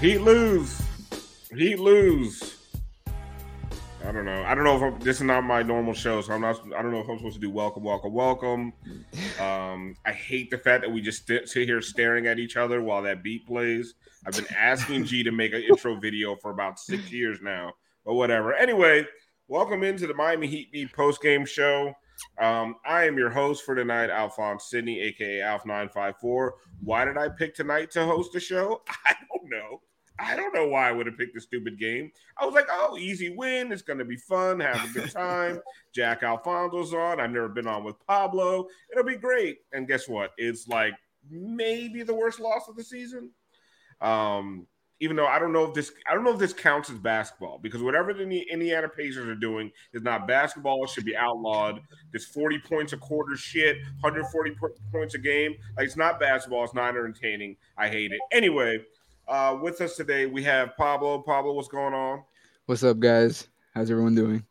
Heat lose. Heat lose. I don't know. I don't know if I'm, this is not my normal show, so I'm not. I don't know if I'm supposed to do welcome, welcome, welcome. Um, I hate the fact that we just st- sit here staring at each other while that beat plays. I've been asking G to make an intro video for about six years now, but whatever. Anyway, welcome into the Miami Heat Beat post game show. Um, I am your host for tonight, Alphonse Sydney, aka Alf954. Why did I pick tonight to host the show? I don't know. I don't know why I would have picked the stupid game. I was like, oh, easy win. It's going to be fun. Have a good time. Jack Alfonso's on. I've never been on with Pablo. It'll be great. And guess what? It's like maybe the worst loss of the season. Um, even though I don't know if this, I don't know if this counts as basketball because whatever the Indiana Pacers are doing is not basketball. It should be outlawed. This 40 points a quarter shit, 140 points a game. Like it's not basketball. It's not entertaining. I hate it. Anyway, uh, with us today we have Pablo. Pablo, what's going on? What's up, guys? How's everyone doing?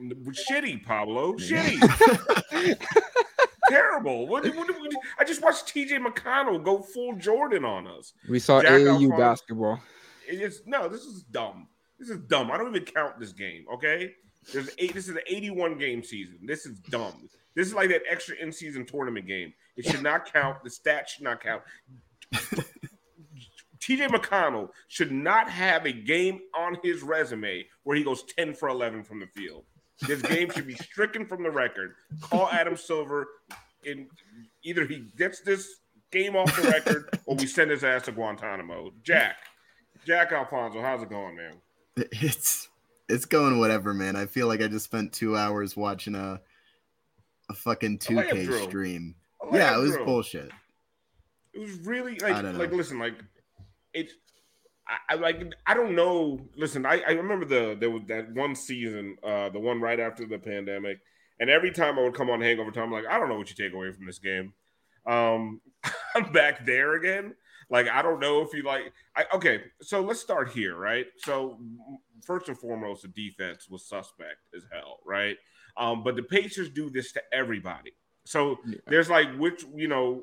Shitty, Pablo. Shitty. Terrible. What, what, what, I just watched TJ McConnell go full Jordan on us. We saw Jack AAU basketball. It's no, this is dumb. This is dumb. I don't even count this game. Okay, there's eight. This is an 81 game season. This is dumb. This is like that extra in season tournament game. It should not count. The stats should not count. TJ McConnell should not have a game on his resume where he goes 10 for 11 from the field. This game should be stricken from the record. Call Adam Silver. In either he gets this game off the record or we send his ass to Guantanamo. Jack, Jack Alfonso, how's it going, man? It's it's going whatever, man. I feel like I just spent two hours watching a a fucking 2K stream. Yeah, it was bullshit. It was really like like listen like it's I, I like I don't know. Listen, I, I remember the there was that one season, uh, the one right after the pandemic, and every time I would come on Hangover Time, I'm like, I don't know what you take away from this game. Um, I'm back there again. Like I don't know if you like. I, okay, so let's start here, right? So first and foremost, the defense was suspect as hell, right? Um, but the Pacers do this to everybody. So Yeah. there's like which you know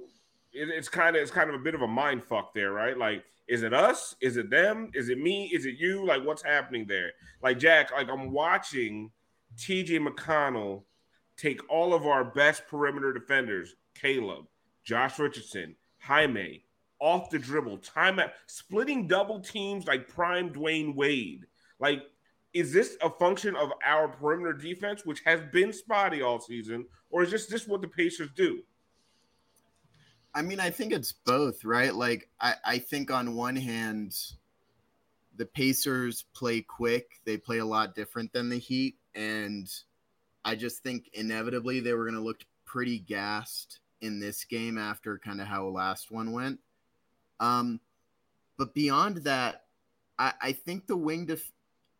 it, it's kind of it's kind of a bit of a mind fuck there, right? Like, is it us? Is it them? Is it me? Is it you? Like, what's happening there? Like, Jack, like I'm watching TJ McConnell take all of our best perimeter defenders, Caleb, Josh Richardson, Jaime, off the dribble, time out, splitting double teams like prime Dwyane Wade. Like, is this a function of our perimeter defense, which has been spotty all season, or is just this what the Pacers do? I mean, I think it's both, right? Like, I, I think on one hand, the Pacers play quick. They play a lot different than the Heat. And I just think inevitably they were going to look pretty gassed in this game after kind of how last one went. Um, but beyond that, I, I think the wing def,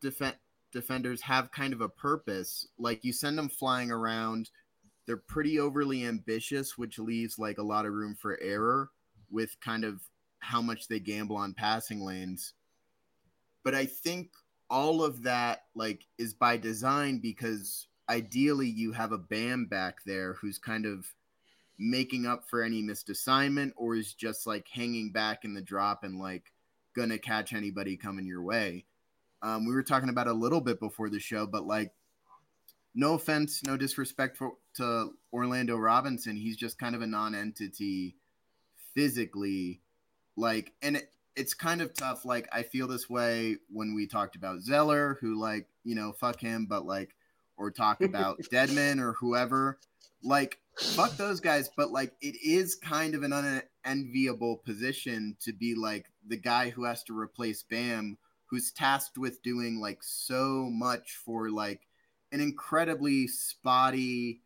defen- defenders have kind of a purpose. Like you send them flying around, they're pretty overly ambitious, which leaves like a lot of room for error with kind of how much they gamble on passing lanes. But I think all of that like is by design because ideally you have a Bam back there who's kind of making up for any missed assignment or is just like hanging back in the drop and like gonna catch anybody coming your way. Um, we were talking about a little bit before the show, but like, no offense, no disrespect for, to Orlando Robinson. He's just kind of a non-entity physically. Like, and it, it's kind of tough. Like, I feel this way when we talked about Zeller, who like, you know, fuck him, but like, or talk about Dedmon or whoever. Like, fuck those guys. But like, it is kind of an unenviable position to be like the guy who has to replace Bam, who's tasked with doing like so much for like an incredibly spotty,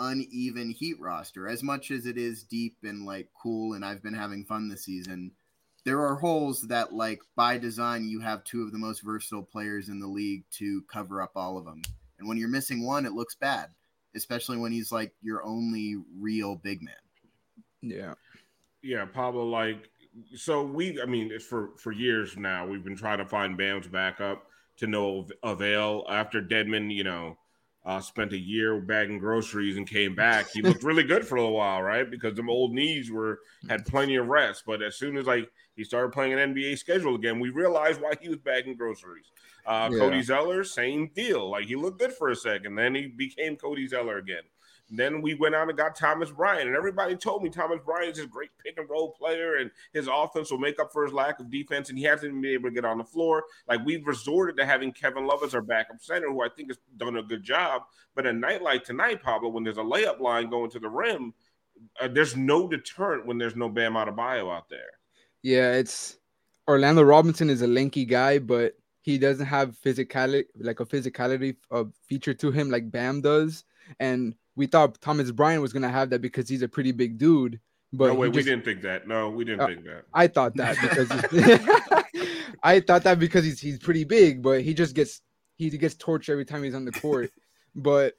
uneven Heat roster. As much as it is deep and like cool, and I've been having fun this season, there are holes that like by design you have two of the most versatile players in the league to cover up all of them. And when you're missing one, it looks bad, especially when he's like your only real big man. Yeah. Yeah, Pablo. Like, so we. I mean, it's for for years now. We've been trying to find Bam's backup to no avail. After Dedmon, you know, uh, spent a year bagging groceries and came back. He looked really good for a little while, right? Because them old knees were had plenty of rest. But as soon as like he started playing an NBA schedule again, we realized why he was bagging groceries. Uh, Yeah. Cody Zeller, same deal. Like he looked good for a second, then he became Cody Zeller again. Then we went out and got Thomas Bryant, and everybody told me Thomas Bryant Bryant's a great pick and roll player, and his offense will make up for his lack of defense, and he hasn't been able to get on the floor. Like we've resorted to having Kevin Love as our backup center, who I think has done a good job. But a night like tonight, Pablo, when there's a layup line going to the rim, uh, there's no deterrent when there's no Bam Adebayo out there. Yeah, it's Orlando Robinson is a lanky guy, but he doesn't have physicality like a physicality of feature to him like Bam does. And we thought Thomas Bryant was gonna have that because he's a pretty big dude. But no he way, we didn't think that. No, we didn't Uh, think that. I thought that because I thought that because he's he's pretty big, but he just gets he gets torched every time he's on the court. but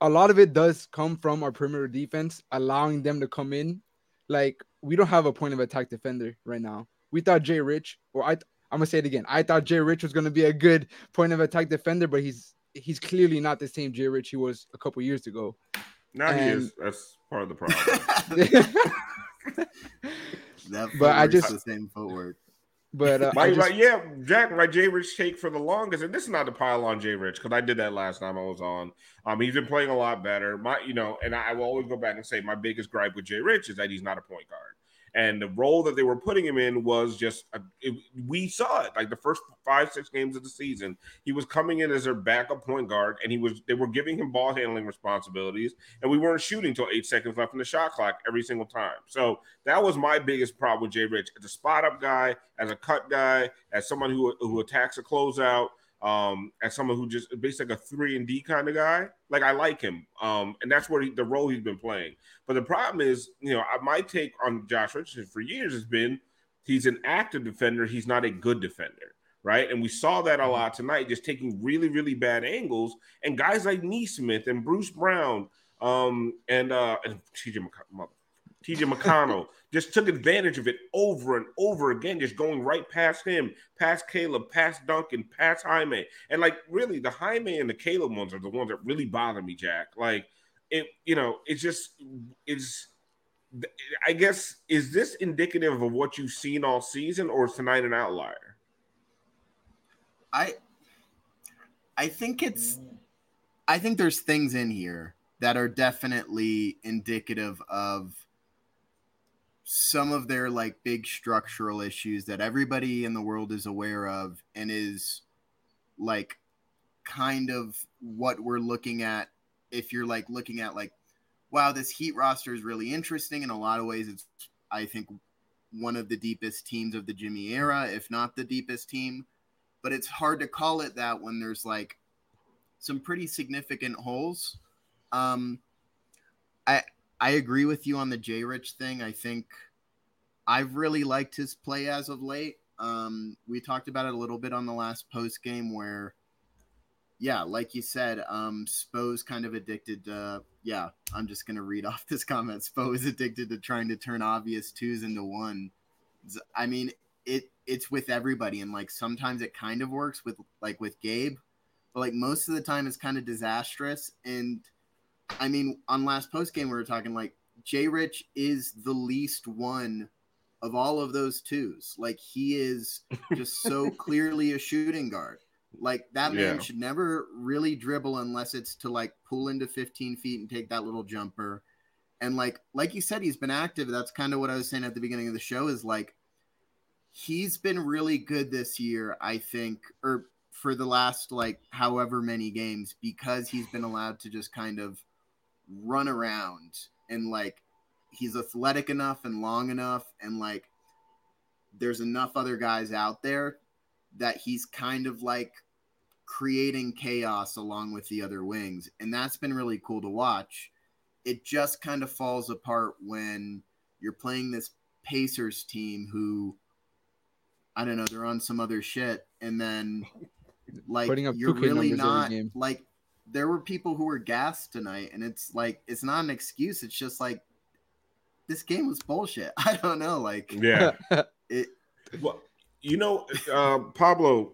a lot of it does come from our perimeter defense, allowing them to come in. Like we don't have a point of attack defender right now. We thought Jay Rich, or I, I'm gonna say it again. I thought Jay Rich was gonna be a good point of attack defender, but he's he's clearly not the same Jay Rich he was a couple years ago. Now he is. That's part of the problem. that But I just- the same footwork. but uh, I just- my- yeah, Jack, my Jay Rich take for the longest, and this is not to pile on Jay Rich because I did that last time I was on. Um, he's been playing a lot better. My, you know, and I will always go back and say my biggest gripe with Jay Rich is that he's not a point guard. And the role that they were putting him in was just it, we saw it like the first five six games of the season. He was coming in as their backup point guard, and he was they were giving him ball handling responsibilities, and we weren't shooting until eight seconds left in the shot clock every single time. So that was my biggest problem with Jay Rich as a spot up guy, as a cut guy, as someone who who attacks a closeout, um, as someone who just basically like a three and D kind of guy. Like I like him, um, and that's where he, the role he's been playing. But the problem is, you know, I- my take on Josh Richardson for years has been he's an active defender. He's not a good defender, right? And we saw that a lot tonight, just taking really, really bad angles. And guys like Nesmith and Bruce Brown, um, and uh, and TJ McC- mother- TJ McConnell just took advantage of it over and over again, just going right past him, past Caleb, past Duncan, past Jaime. And like really, the Jaime and the Caleb ones are the ones that really bother me, Jack. Like it, you know, it's just it's I guess is this indicative of what you've seen all season, or is tonight an outlier? I I think it's I think there's things in here that are definitely indicative of some of their like big structural issues that everybody in the world is aware of and is like kind of what we're looking at. If you're like looking at like wow this heat roster is really interesting. In a lot of ways it's i think one of the deepest teams of the jimmy era if not the deepest team. But it's hard to call it that when there's like some pretty significant holes. Um, I I agree with you on the J Rich thing. I think I've really liked his play as of late. Um, we talked about it a little bit on the last post game where, yeah, like you said, um, Spo's kind of addicted to. Yeah, I'm just gonna read off this comment. Spo is addicted to trying to turn obvious twos into one. I mean, it it's with everybody, and like sometimes it kind of works with like with Gabe, but like most of the time it's kind of disastrous. And I mean, on last post game we were talking like Jay Rich is the least one of all of those twos. Like he is just so clearly a shooting guard. Like that man should never really dribble unless it's to like pull into 15 feet and take that little jumper. And like like you said, he's been active. That's kind of what I was saying at the beginning of the show. Is like he's been really good this year. I think, or for the last like however many games, because he's been allowed to just kind of run around and like he's athletic enough and long enough and like there's enough other guys out there that he's kind of like creating chaos along with the other wings. And that's been really cool to watch. It just kind of falls apart when you're playing this pacers team who i don't know they're on some other shit. And then like you're really not like there were people who were gassed tonight and it's like it's not an excuse it's just like this game was bullshit i don't know like Yeah. it Well, you know, uh, Pablo,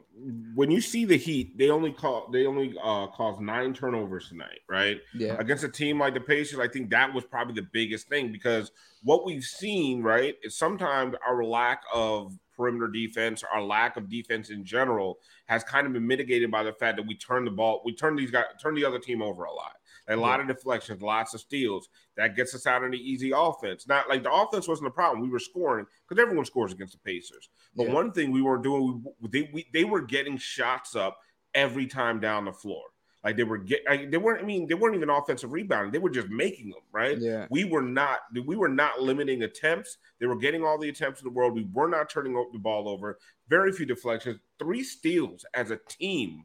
when you see the Heat, they only call they only uh, caused nine turnovers tonight, right? yeah. Against a team like the Pacers, I think that was probably the biggest thing because what we've seen, right, is sometimes our lack of perimeter defense, our lack of defense in general, has kind of been mitigated by the fact that we turn the ball, we turn these guys, turn the other team over a lot. A lot of deflections, lots of steals. That gets us out on the easy offense. Not like the offense wasn't a problem. We were scoring because everyone scores against the Pacers. But Yeah. one thing we weren't doing, we, they we, they were getting shots up every time down the floor. Like they were get, like, they weren't. I mean, they weren't even offensive rebounding. They were just making them. Right. Yeah. We were not. We were not limiting attempts. They were getting all the attempts in the world. We were not turning the ball over. Very few deflections. Three steals as a team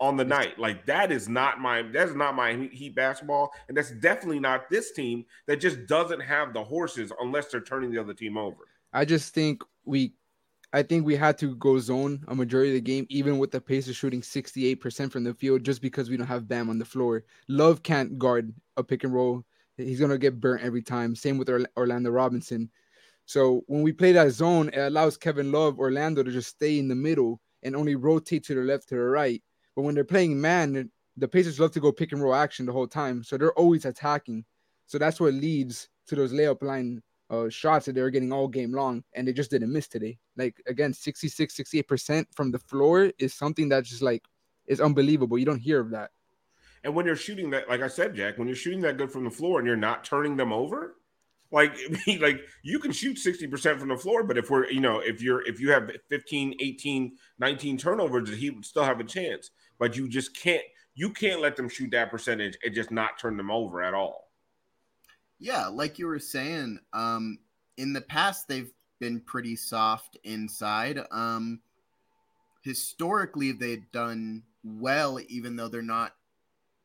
on the night. Like that is not my. That's not my Heat basketball, and that's definitely not this team that just doesn't have the horses unless they're turning the other team over. I just think we, I think we had to go zone a majority of the game, even with the Pacers shooting 68% from the field, just because we don't have Bam on the floor. Love can't guard a pick and roll. He's gonna get burnt every time. Same with Orlando Robinson. So when we play that zone, it allows Kevin Love, Orlando to just stay in the middle and only rotate to the left to the right. But when they're playing man, the Pacers love to go pick and roll action the whole time, so they're always attacking. So that's what leads to those layup line uh, shots that they were getting all game long, and they just didn't miss today. Like again, 66, 68% from the floor is something that just like is unbelievable. You don't hear of that. And when you're shooting that, like I said, Jack, when you're shooting that good from the floor and you're not turning them over, like like you can shoot 60% from the floor, but if we're, you know, if you're if you have 15, 18, 19 turnovers, he would still have a chance. But you just can't you can't let them shoot that percentage and just not turn them over at all. Yeah, like you were saying, um, in the past they've been pretty soft inside. Um, historically, they've done well, even though they're not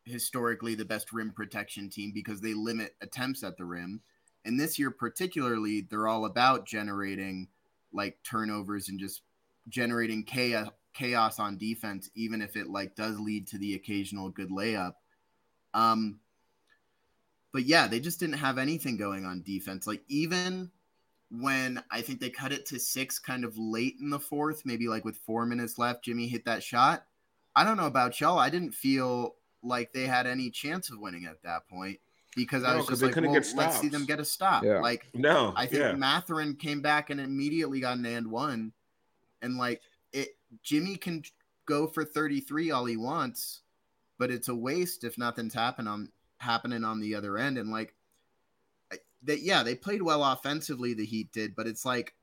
historically the best rim protection team because they limit attempts at the rim. And this year, particularly, they're all about generating like turnovers and just generating chaos chaos on defense, even if it like does lead to the occasional good layup. Um, but yeah, they just didn't have anything going on defense. Like even when I think they cut it to six kind of late in the fourth, maybe like with four minutes left, Jimmy hit that shot. I don't know about y'all. I didn't feel like they had any chance of winning at that point because I was just like, well, let's see them get a stop. Yeah. Like No, I think yeah. Mathurin came back and immediately got an and one, and like it, Jimmy can go for thirty three all he wants, but it's a waste if nothing's happen on happening on the other end. And like that, yeah, they played well offensively. The Heat did, but it's like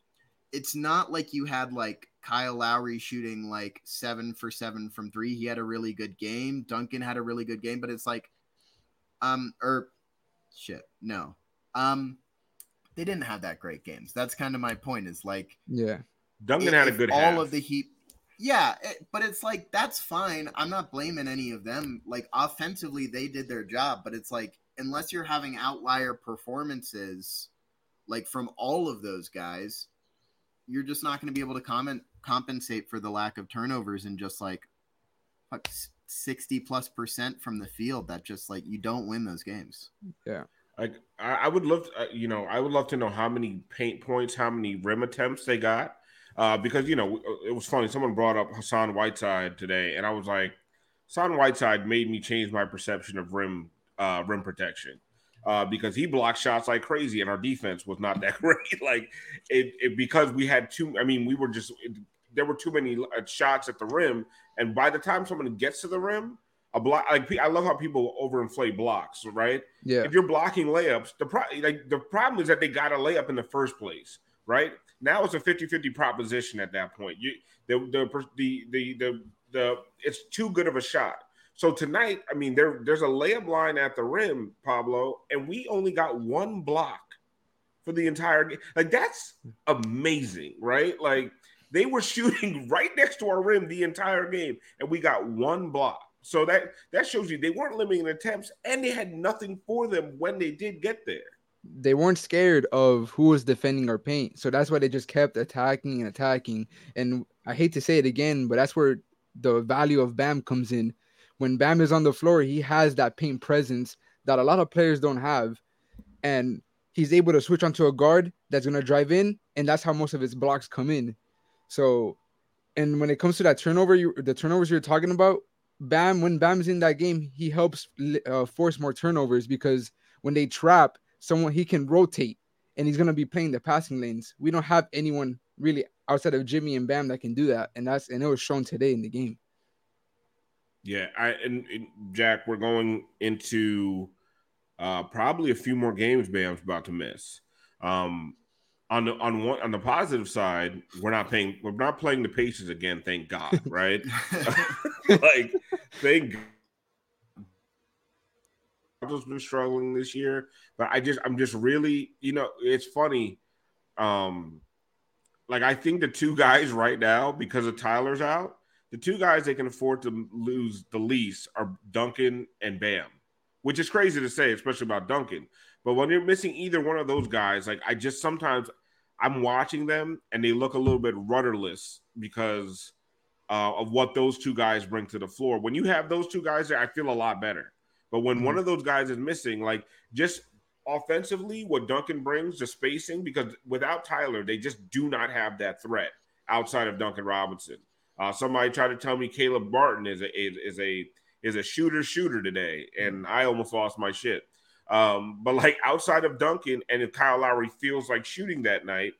it's not like you had like Kyle Lowry shooting like seven for seven from three. He had a really good game. Duncan had a really good game, but it's like, um, or shit, no, um, they didn't have that great games. That's kind of my point. Is like Yeah. Duncan if- had a good all half. of the Heat. Yeah, it- but it's like that's fine. I'm not blaming any of them. Like offensively, they did their job, but it's like unless you're having outlier performances, like from all of those guys, you're just not going to be able to comment compensate for the lack of turnovers and just like fuck, 60 plus percent from the field that just like you don't win those games. Yeah like I, I would love, to, uh, you know, I would love to know how many paint points, how many rim attempts they got, uh, because you know it was funny. Someone brought up Hassan Whiteside today, and I was like, Hassan Whiteside made me change my perception of rim uh, rim protection. Uh, because he blocked shots like crazy, and our defense was not that great. like it, it because we had too. I mean, we were just it, there were too many uh, shots at the rim, and by the time someone gets to the rim, a block. Like I love how people overinflate blocks, right? Yeah. If you're blocking layups, the pro- like the problem is that they got a layup in the first place, right? Now it's a 50-50 proposition at that point. You the the the the the, the it's too good of a shot. So tonight, I mean, there there's a layup line at the rim, Pablo, and we only got one block for the entire game. Like that's amazing, right? Like they were shooting right next to our rim the entire game, and we got one block. So that that shows you they weren't limiting attempts, and they had nothing for them when they did get there. They weren't scared of who was defending our paint. So that's why they just kept attacking and attacking. And I hate to say it again, but that's where the value of Bam comes in. When Bam is on the floor, he has that paint presence that a lot of players don't have. And he's able to switch onto a guard that's going to drive in. And that's how most of his blocks come in. So, and when it comes to that turnover, you, the turnovers you're talking about, Bam, when Bam's in that game, he helps uh, force more turnovers because when they trap, someone he can rotate and he's gonna be playing the passing lanes. We don't have anyone really outside of Jimmy and Bam that can do that, and that's and it was shown today in the game. Yeah, I and, and Jack, we're going into uh, probably a few more games Bam's about to miss. Um, on the on one on the positive side, we're not paying we're not playing the Pacers again, thank God, right? like thank Toronto's been struggling this year, but I just I'm just really, you know, it's funny. Um like I think the two guys right now, because of Tyler's out, the two guys they can afford to lose the least are Duncan and Bam, which is crazy to say, especially about Duncan. But when you're missing either one of those guys, like I just sometimes I'm watching them and they look a little bit rudderless because uh, of what those two guys bring to the floor. When you have those two guys there, I feel a lot better. But when one of those guys is missing, like just offensively, what Duncan brings, the spacing, because without Tyler, they just do not have that threat outside of Duncan Robinson. Uh, somebody tried to tell me Caleb Martin is a is, is a is a shooter shooter today, and I almost lost my shit. Um, but like outside of Duncan, and if Kyle Lowry feels like shooting that night,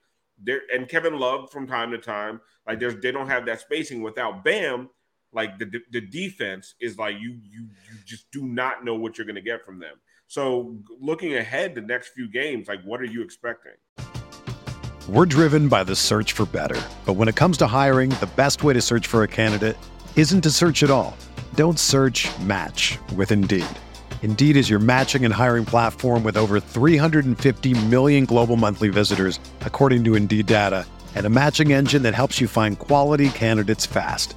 there and Kevin Love from time to time, like there's they don't have that spacing without Bam. Like the the defense is like you you you just do not know what you're going to get from them. So looking ahead the next few games, like what are you expecting? We're driven by the search for better. But when it comes to hiring, the best way to search for a candidate isn't to search at all. Don't search match with Indeed. Indeed is your matching and hiring platform with over 350 million global monthly visitors, according to Indeed data, and a matching engine that helps you find quality candidates fast.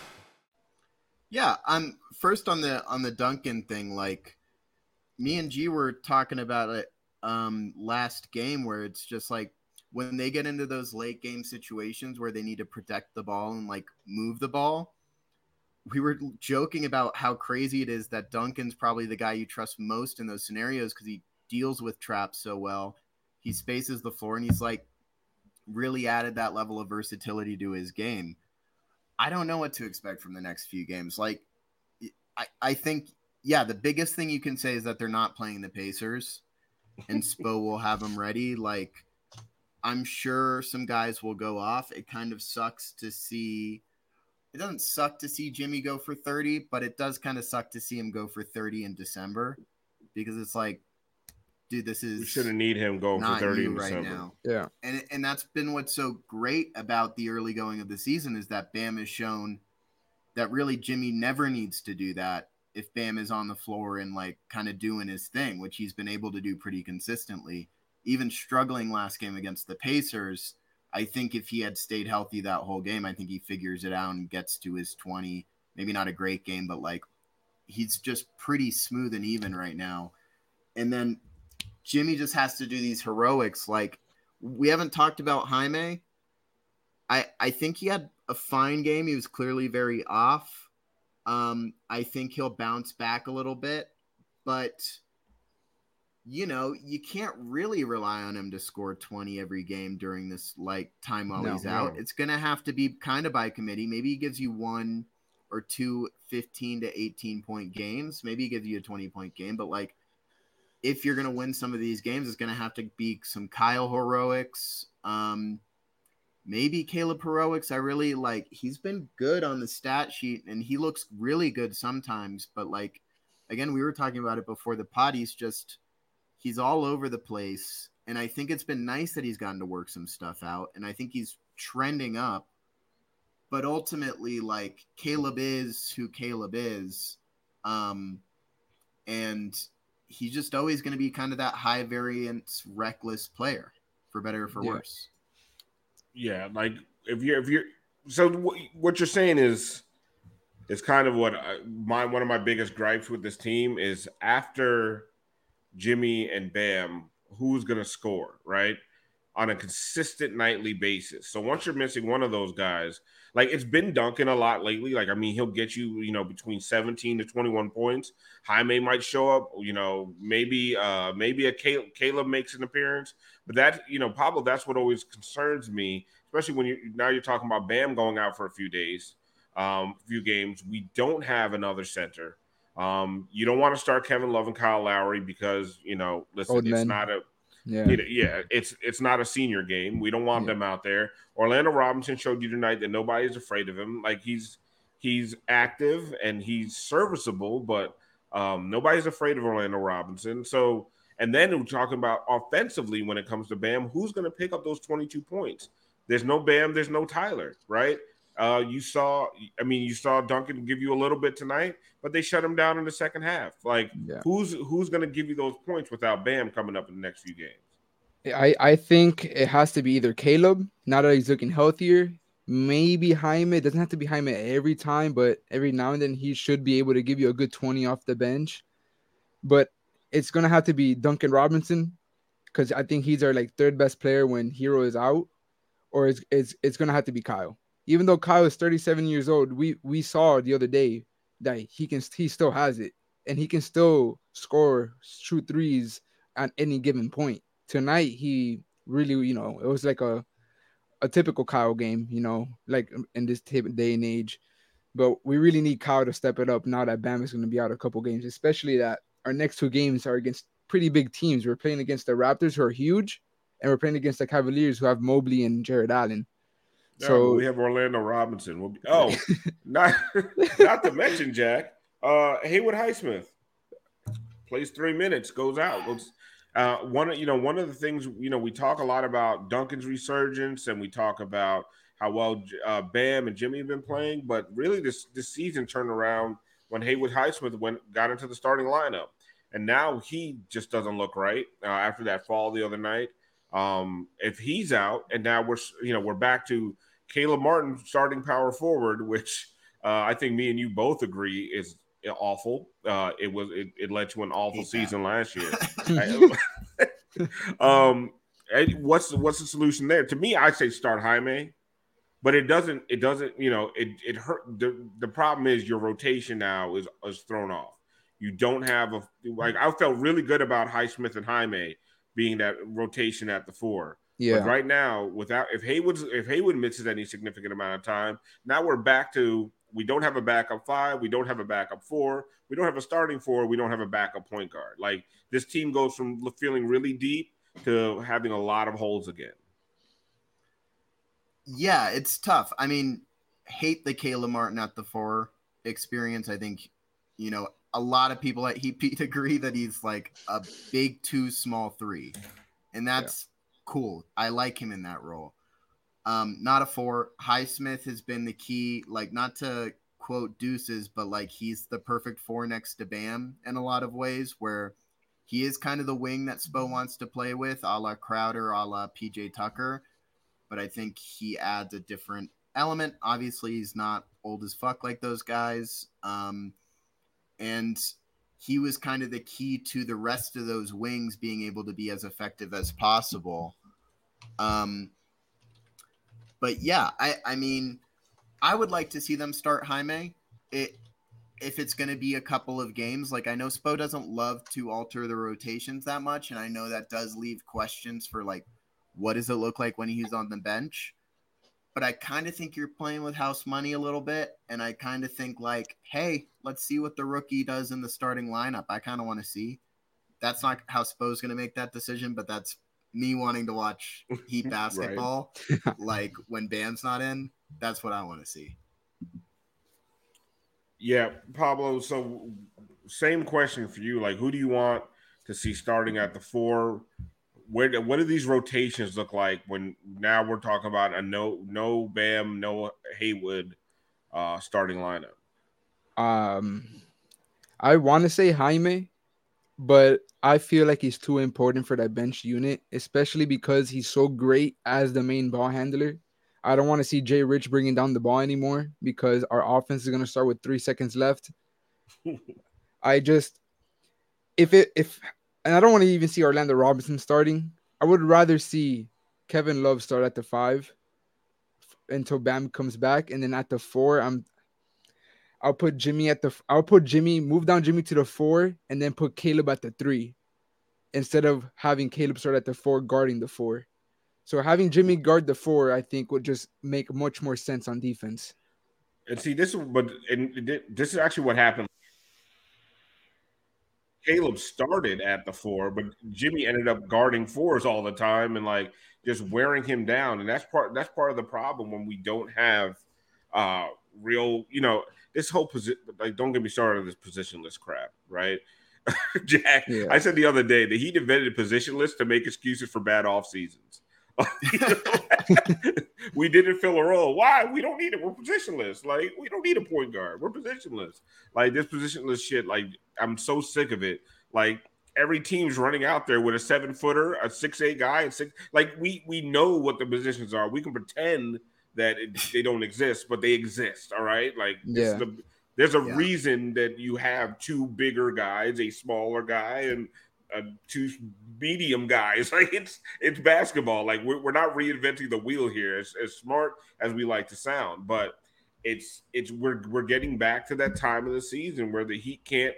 Yeah, I'm first on the on the Duncan thing. Like me and G were talking about it um last game, where it's just like when they get into those late game situations where they need to protect the ball and like move the ball. We were joking about how crazy it is that Duncan's probably the guy you trust most in those scenarios because he deals with traps so well. He spaces the floor and he's like really added that level of versatility to his game. I don't know what to expect from the next few games. Like, I, I think, yeah, the biggest thing you can say is that they're not playing the Pacers and Spo will have them ready. Like, I'm sure some guys will go off. It kind of sucks to see. It doesn't suck to see Jimmy go for 30, but it does kind of suck to see him go for 30 in December because it's like, dude, this is We shouldn't need him going for 30 in right December. now Yeah. and and that's been what's so great about the early going of the season is that Bam has shown that really Jimmy never needs to do that if Bam is on the floor and like kind of doing his thing, which he's been able to do pretty consistently. Even struggling last game against the Pacers, I think if he had stayed healthy that whole game, I think he figures it out and gets to his 20. Maybe not a great game, but like he's just pretty smooth and even right now. And then Jimmy just has to do these heroics. Like we haven't talked about Jaime. I I think he had a fine game. He was clearly very off. Um, I think he'll bounce back a little bit, but you know, you can't really rely on him to score 20 every game during this like time while No, he's out. no. It's gonna have to be kind of by committee. Maybe he gives you one or two 15 to 18 point games. Maybe he gives you a 20 point game, but like if you're going to win some of these games, it's going to have to be some Kyle heroics. Um, maybe Caleb heroics. I really like. He's been good on the stat sheet, and he looks really good sometimes. But like, again, we were talking about it before the pod. He's just he's all over the place, and I think it's been nice that he's gotten to work some stuff out, and I think he's trending up. But ultimately, like Caleb is who Caleb is, um, and he's just always going to be kind of that high variance, reckless player, for better or for Yeah. worse. Yeah, like if you're if you're so what, what you're saying is is kind of what I, my one of my biggest gripes with this team is after Jimmy and Bam, who's going to score, right? On a consistent nightly basis. So once you're missing one of those guys, like it's been Duncan a lot lately. Like, I mean, he'll get you, you know, between 17 to 21 points. Jaime might show up, you know, maybe uh maybe a Caleb, makes an appearance. But that, you know, Pablo, that's what always concerns me, especially when you now you're talking about Bam going out for a few days, um, few games. We don't have another center. Um, you don't want to start Kevin Love and Kyle Lowry because you know, listen, Old it's men. not a Yeah. know, yeah, it's it's not a senior game. We don't want Yeah. them out there. Orlando Robinson showed you tonight that nobody's afraid of him. Like he's he's active and he's serviceable, but um, nobody's afraid of Orlando Robinson. So, and then we're talking about offensively when it comes to Bam, who's going to pick up those 22 points? There's no Bam, there's no Tyler, right? Uh, you saw, I mean, you saw Duncan give you a little bit tonight, but they shut him down in the second half. Like, Yeah. who's who's going to give you those points without Bam coming up in the next few games? I, I think it has to be either Caleb, now that he's looking healthier. Maybe Jaime. It doesn't have to be Jaime every time, but every now and then he should be able to give you a good 20 off the bench. But it's gonna have to be Duncan Robinson because I think he's our like third best player when Herro is out, or it's it's, it's gonna have to be Kyle. Even though Kyle is 37 years old, we we saw the other day that he can he still has it and he can still score shoot threes at any given point. Tonight he really, you know, it was like a a typical Kyle game, you know, like in this day and age. But we really need Kyle to step it up now that Bam is going to be out a couple games, especially that our next two games are against pretty big teams. We're playing against the Raptors, who are huge, and we're playing against the Cavaliers, who have Mobley and Jarrett Allen. So- we have Orlando Robinson. We'll be, oh, not not to mention Jack uh, Haywood Highsmith plays three minutes, goes out. Goes, uh, one of you know one of the things you know we talk a lot about Duncan's resurgence, and we talk about how well uh, Bam and Jimmy have been playing, but really this this season turned around when Haywood Highsmith went got into the starting lineup, and now he just doesn't look right uh, after that fall the other night. Um, if he's out, and now we're you know we're back to Caleb Martin starting power forward, which uh, I think me and you both agree is awful. Uh, it was it, it led to an awful Yeah. season last year. Um, what's the, what's the solution there? To me, I say start Jaime, but it doesn't. It doesn't. You know, it it hurt. The the problem is your rotation now is is thrown off. You don't have a like. I felt really good about Highsmith and Jaime being that rotation at the four. Yeah. But right now, without if Haywood if Haywood misses any significant amount of time, now we're back to we don't have a backup five, we don't have a backup four, we don't have a starting four, we don't have a backup point guard. Like this team goes from feeling really deep to having a lot of holes again. Yeah, it's tough. I mean, hate the Caleb Martin at the four experience. I think, you know, a lot of people at Heat Beat agree that he's like a big two, small three. And that's cool. I like him in that role. Um, not a four. Highsmith has been the key, like not to quote deuces, but like he's the perfect four next to Bam in a lot of ways, where he is kind of the wing that Spo wants to play with, a la Crowder, a la PJ Tucker but I think he adds a different element. Obviously, he's not old as fuck like those guys. Um, and he was kind of the key to the rest of those wings being able to be as effective as possible. Um, but yeah, I, I mean, I would like to see them start Jaime. It if it's going to be a couple of games, like I know Spo doesn't love to alter the rotations that much, and I know that does leave questions for like what does it look like when he's on the bench? But I kind of think you're playing with house money a little bit. And I kind of think, like, hey, let's see what the rookie does in the starting lineup. I kind of want to see. That's not how Spo's going to make that decision, but that's me wanting to watch Heat basketball. like when Bam's not in, that's what I want to see. Yeah, Pablo. So, same question for you. Like, who do you want to see starting at the four? Where what do these rotations look like when now we're talking about a no no Bam no Haywood uh, starting lineup? Um, I want to say Jaime, but I feel like he's too important for that bench unit, especially because he's so great as the main ball handler. I don't want to see Jay Rich bringing down the ball anymore because our offense is going to start with three seconds left. I just, if it, if, and I don't want to even see Orlando Robinson starting. I would rather see Kevin Love start at the five until Bam comes back, and then at the four, I'm I'll put Jimmy at the. I'll put Jimmy, move down Jimmy to the four, and then put Caleb at the three, instead of having Caleb start at the four, guarding the four. So having Jimmy guard the four, I think, would just make much more sense on defense. And see, this is but and this is actually what happened. Caleb started at the four, but Jimmy ended up guarding fours all the time and like just wearing him down. And that's part that's part of the problem when we don't have uh real, you know, this whole position like don't get me started on this positionless crap, right? Jack, Yeah. I said the other day that he invented positionless to make excuses for bad off seasons. We didn't fill a role. Why? We don't need it. We're positionless. Like we don't need a point guard. We're positionless. Like this positionless shit. Like I'm so sick of it. Like every team's running out there with a seven footer, a six eight guy, and six. Like we we know what the positions are. We can pretend that it, they don't exist, but they exist. All right. Like this is Yeah. the, there's a Yeah. reason that you have two bigger guys, a smaller guy, and uh, two medium guys. Like it's it's basketball. Like we're, we're not reinventing the wheel here. As, as smart as we like to sound, but it's it's we're we're getting back to that time of the season where the Heat can't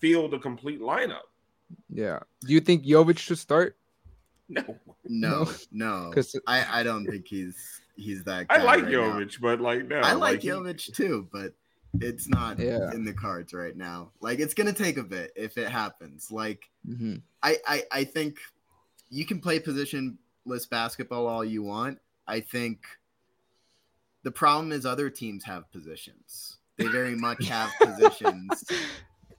field a complete lineup. Yeah. Do you think Jovic should start? No, No, no. 'Cause- I, I don't think he's he's that I like right now. Jovic, but like no, I like he- Jovic too, but it's not Yeah. in the cards right now. Like it's gonna take a bit if it happens. Like Mhm. I, I I think you can play positionless basketball all you want. I think The problem is other teams have positions. They very much have positions,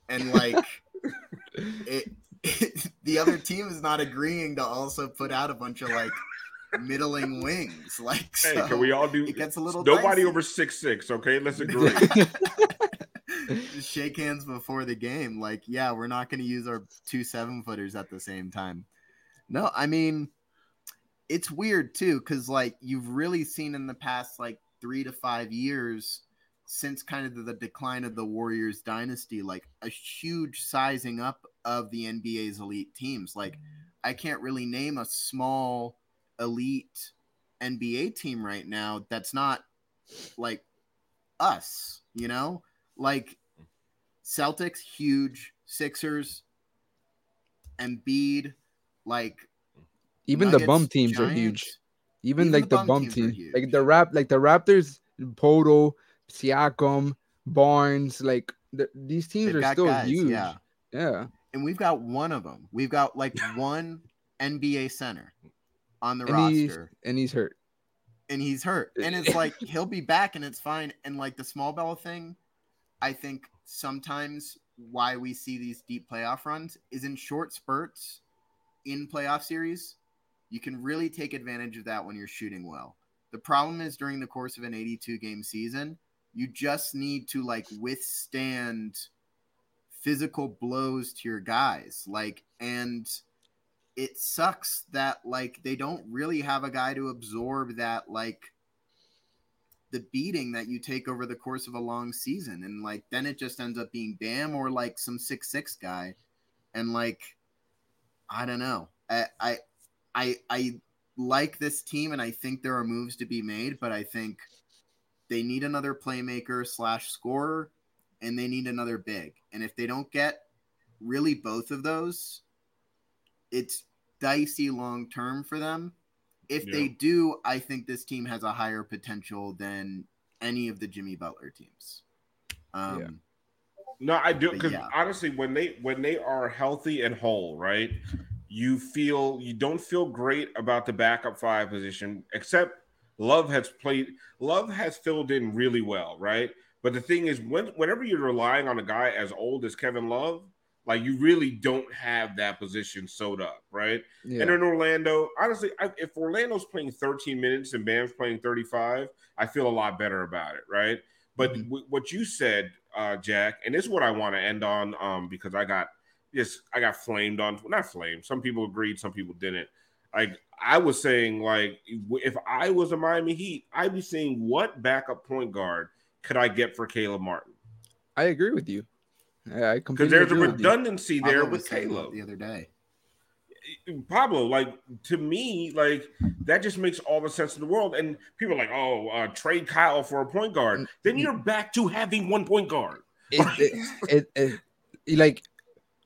and like it, the other team is not agreeing to also put out a bunch of like middling wings. Like, Hey, so can we all do? It gets a little Nobody dicey. over six six. Okay, let's agree. Shake hands before the game. Like, yeah, we're not going to use our two seven footers at the same time. No, I mean, it's weird too, because like you've really seen in the past like three to five years since kind of the decline of the Warriors dynasty, like a huge sizing up of the NBA's elite teams. Like, I can't really name a small elite NBA team right now that's not like us, you know? Like Celtics, huge, Sixers, Embiid, like Even the bum Nuggets, teams are huge. Even, Even like the the bum teams are like the rap, like the Raptors, Poeltl, Siakam, Barnes, like the, these teams They've are still guys, huge. yeah. yeah. And we've got one of them. We've got like one NBA center on the And he's, roster, and he's hurt. and he's hurt. And it's like he'll be back, and it's fine. And like the small ball thing, I think sometimes why we see these deep playoff runs is in short spurts in playoff series. You can really take advantage of that when you're shooting well. The problem is during the course of an 82 game season, you just need to like withstand physical blows to your guys. Like, and it sucks that like they don't really have a guy to absorb that like the beating that you take over the course of a long season. And like then it just ends up being bam or like some six six guy. And like i don't know. I i i, I like this team and i think there are moves to be made but i think they need another playmaker slash scorer and they need another big. And if they don't get really both of those it's dicey long term for them. If they do, I think this team has a higher potential than any of the Jimmy Butler teams. Um, Yeah. No, I do because yeah. honestly, when they when they are healthy and whole, right, you feel you don't feel great about the backup five position, except Love has played. Love has filled in really well, right? But the thing is, when whenever you're relying on a guy as old as Kevin Love, like you really don't have that position sewed up, right? Yeah. And in Orlando, honestly, I, if Orlando's playing 13 minutes and Bam's playing 35, I feel a lot better about it, right? But Mhm. w- what you said, uh, Jack, and this is what I want to end on, um, because I got just I got flamed on, not flamed. Some people agreed, some people didn't. Like I was saying, like if I was a Miami Heat, I'd be saying what backup point guard could I get for Caleb Martin? I agree with you. I I Because there's a agree with you. redundancy there with saying Caleb. the other day. Pablo, like to me, like that just makes all the sense in the world. And people are like, oh, uh, trade Kyle for a point guard. Mm, Then you're back to having one point guard. it, it, it, it- like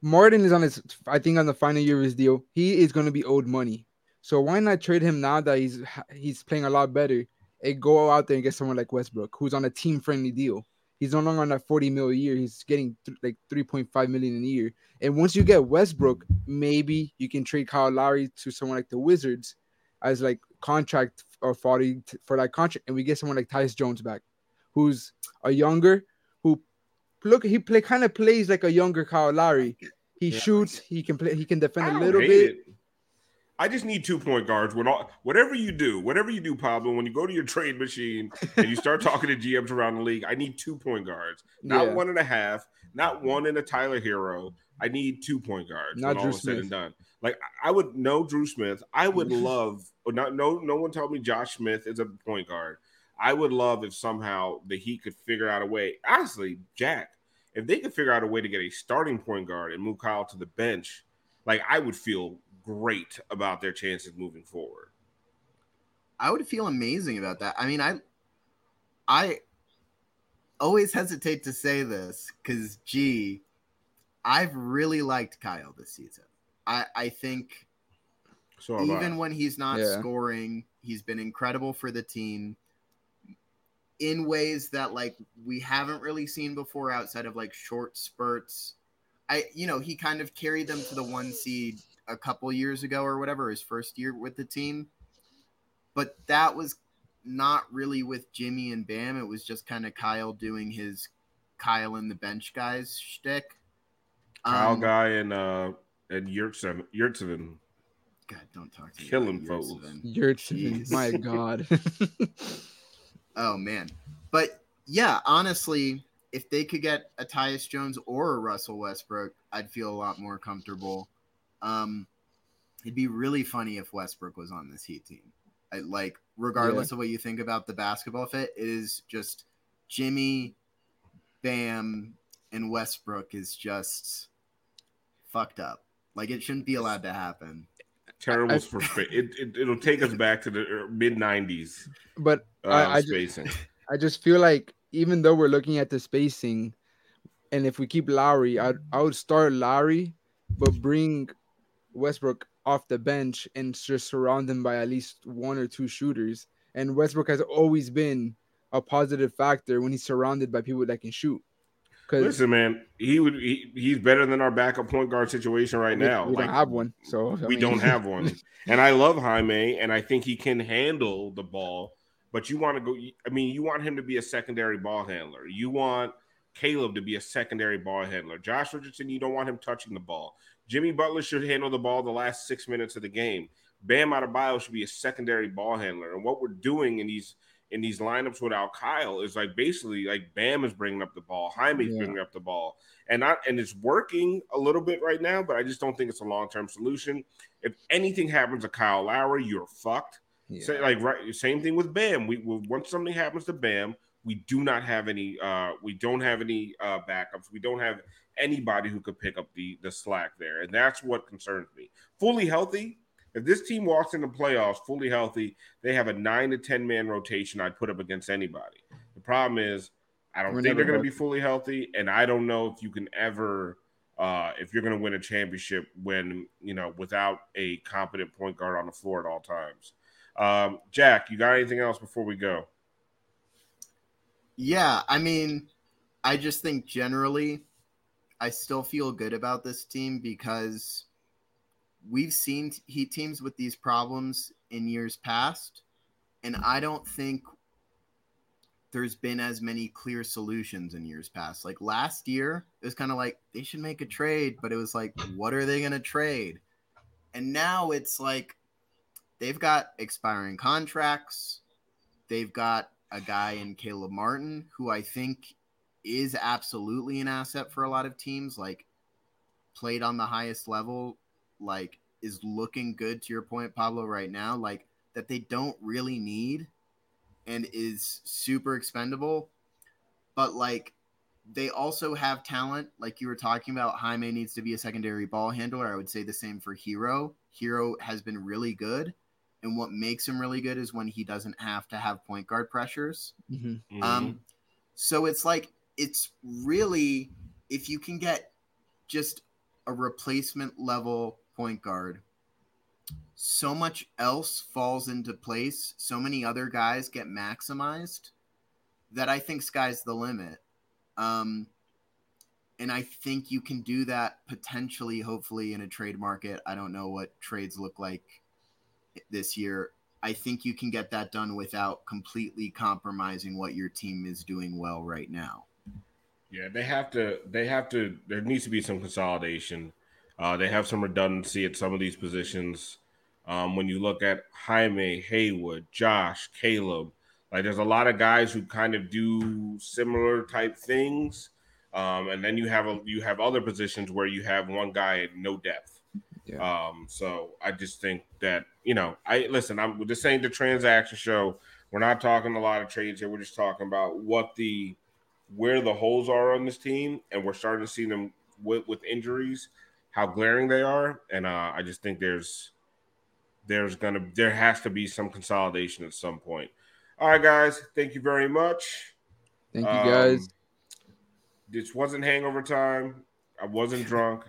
Martin is on his I think on the final year of his deal. He is going to be owed money. So why not trade him now that he's he's playing a lot better and go out there and get someone like Westbrook who's on a team friendly deal. He's no longer on that 40 mil a year. He's getting th- like 3.5 million a year. And once you get Westbrook, maybe you can trade Kyle Lowry to someone like the Wizards as like contract or 40 t- for that contract, and we get someone like Tyus Jones back, who's a younger, who look he play kind of plays like a younger Kyle Lowry. He Yeah. shoots, he can play, he can defend a little bit. it. I just need two point guards. When all, whatever you do, whatever you do, Pablo, when you go to your trade machine and you start talking to GMs around the league, I need two point guards, not Yeah. one and a half, not one and a Tyler Herro. I need two point guards Not when all Dru said Smith. and done. Like I would know Dru Smith. I would love, oh, not no no one tell me Josh Smith is a point guard. I would love if somehow the Heat could figure out a way. Honestly, Jack, if they could figure out a way to get a starting point guard and move Kyle to the bench, like I would feel great about their chances moving forward. I would feel amazing about that. I mean, I I always hesitate to say this because gee, I've really liked Kyle this season. I, I think So have I. even when he's not Yeah. scoring, he's been incredible for the team in ways that like we haven't really seen before outside of like short spurts. I you know, he kind of carried them to the one seed a couple years ago or whatever, his first year with the team. But that was not really with Jimmy and Bam. It was just kind of Kyle doing his Kyle and the bench guys shtick. Kyle Um, guy and uh and Yurtseven Yurtseven God, don't talk to me. killing about folks. Yurtseven. Yurtseven, my God. Oh man. But yeah, honestly, if they could get a Tyus Jones or a Russell Westbrook, I'd feel a lot more comfortable. Um it'd be really funny if Westbrook was on this Heat team. I, like regardless of what you think about the basketball fit, it is just Jimmy, Bam, and Westbrook is just fucked up. Like it shouldn't be allowed to happen. Terrible I- for spa- it, it. It'll take us back to the mid '90s But uh, I, I, ju- spacing. I just feel like even though we're looking at the spacing, and if we keep Lowry, I I would start Lowry, but bring Westbrook off the bench and just surround him by at least one or two shooters. And Westbrook has always been a positive factor when he's surrounded by people that can shoot. Because Listen, man, he would. He, he's better than our backup point guard situation right we, now. we Like, don't have one, so I we mean- don't have one. And I love Jaime, and I think he can handle the ball. But you want to go. I mean, you want him to be a secondary ball handler. You want Caleb to be a secondary ball handler. Josh Richardson, you don't want him touching the ball. Jimmy Butler should handle the ball the last six minutes of the game. Bam Adebayo should be a secondary ball handler. And what we're doing in these in these lineups without Kyle is like basically like Bam is bringing up the ball, Jaime's Yeah. bringing up the ball, and not and it's working a little bit right now. But I just don't think it's a long term solution. If anything happens to Kyle Lowry, you're fucked. Yeah. Say, like right, same thing with Bam. We, we once something happens to Bam, we do not have any. Uh, we don't have any uh, backups. We don't have anybody who could pick up the the slack there, and that's what concerns me. Fully healthy. If this team walks into playoffs fully healthy, they have a nine to ten man rotation. I'd put up against anybody. The problem is, I don't We're think they're going to be fully healthy, and I don't know if you can ever. Uh, if you're going to win a championship when you know without a competent point guard on the floor at all times, um, Jack, you got anything else before we go? Yeah, I mean, I just think generally, I still feel good about this team because we've seen Heat teams with these problems in years past, and I don't think there's been as many clear solutions in years past. Like last year, it was kind of like they should make a trade, but it was like, what are they going to trade? And now it's like they've got expiring contracts. They've got a guy in Caleb Martin who I think is absolutely an asset for a lot of teams. Like played on the highest level, like is looking good to your point, Pablo, right now. Like that they don't really need and is super expendable. But like they also have talent, like you were talking about. Jaime needs to be a secondary ball handler. I would say the same for Herro. Herro has been really good. And what makes him really good is when he doesn't have to have point guard pressures. Mhm. Mm-hmm. Um, so it's like it's really if you can get just a replacement level point guard, so much else falls into place. So many other guys get maximized that I think sky's the limit. Um, and I think you can do that potentially, hopefully, in a trade market. I don't know what trades look like this year. I think you can get that done without completely compromising what your team is doing well right now. Yeah, they have to. They have to. There needs to be some consolidation. Uh, they have some redundancy at some of these positions. Um, when you look at Jaime, Haywood, Josh, Caleb, like there's a lot of guys who kind of do similar type things, um, and then you have a you have other positions where you have one guy at no depth. Yeah. Um, so I just think that you know, I listen. I'm this ain't the transaction show. We're not talking a lot of trades here. We're just talking about what the where the holes are on this team, and we're starting to see them with, with injuries, how glaring they are, and uh, I just think there's there's gonna there has to be some consolidation at some point. All right, guys, thank you very much. Thank you Um, guys. This wasn't hangover time. I wasn't drunk.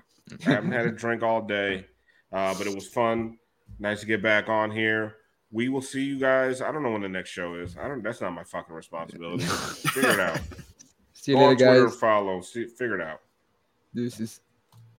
I haven't had a drink all day, uh, but it was fun. Nice to get back on here. We will see you guys. I don't know when the next show is. I don't. That's not my fucking responsibility. Figure it out. See you Go later, Twitter, guys. follow. See, figure it out. Deuces.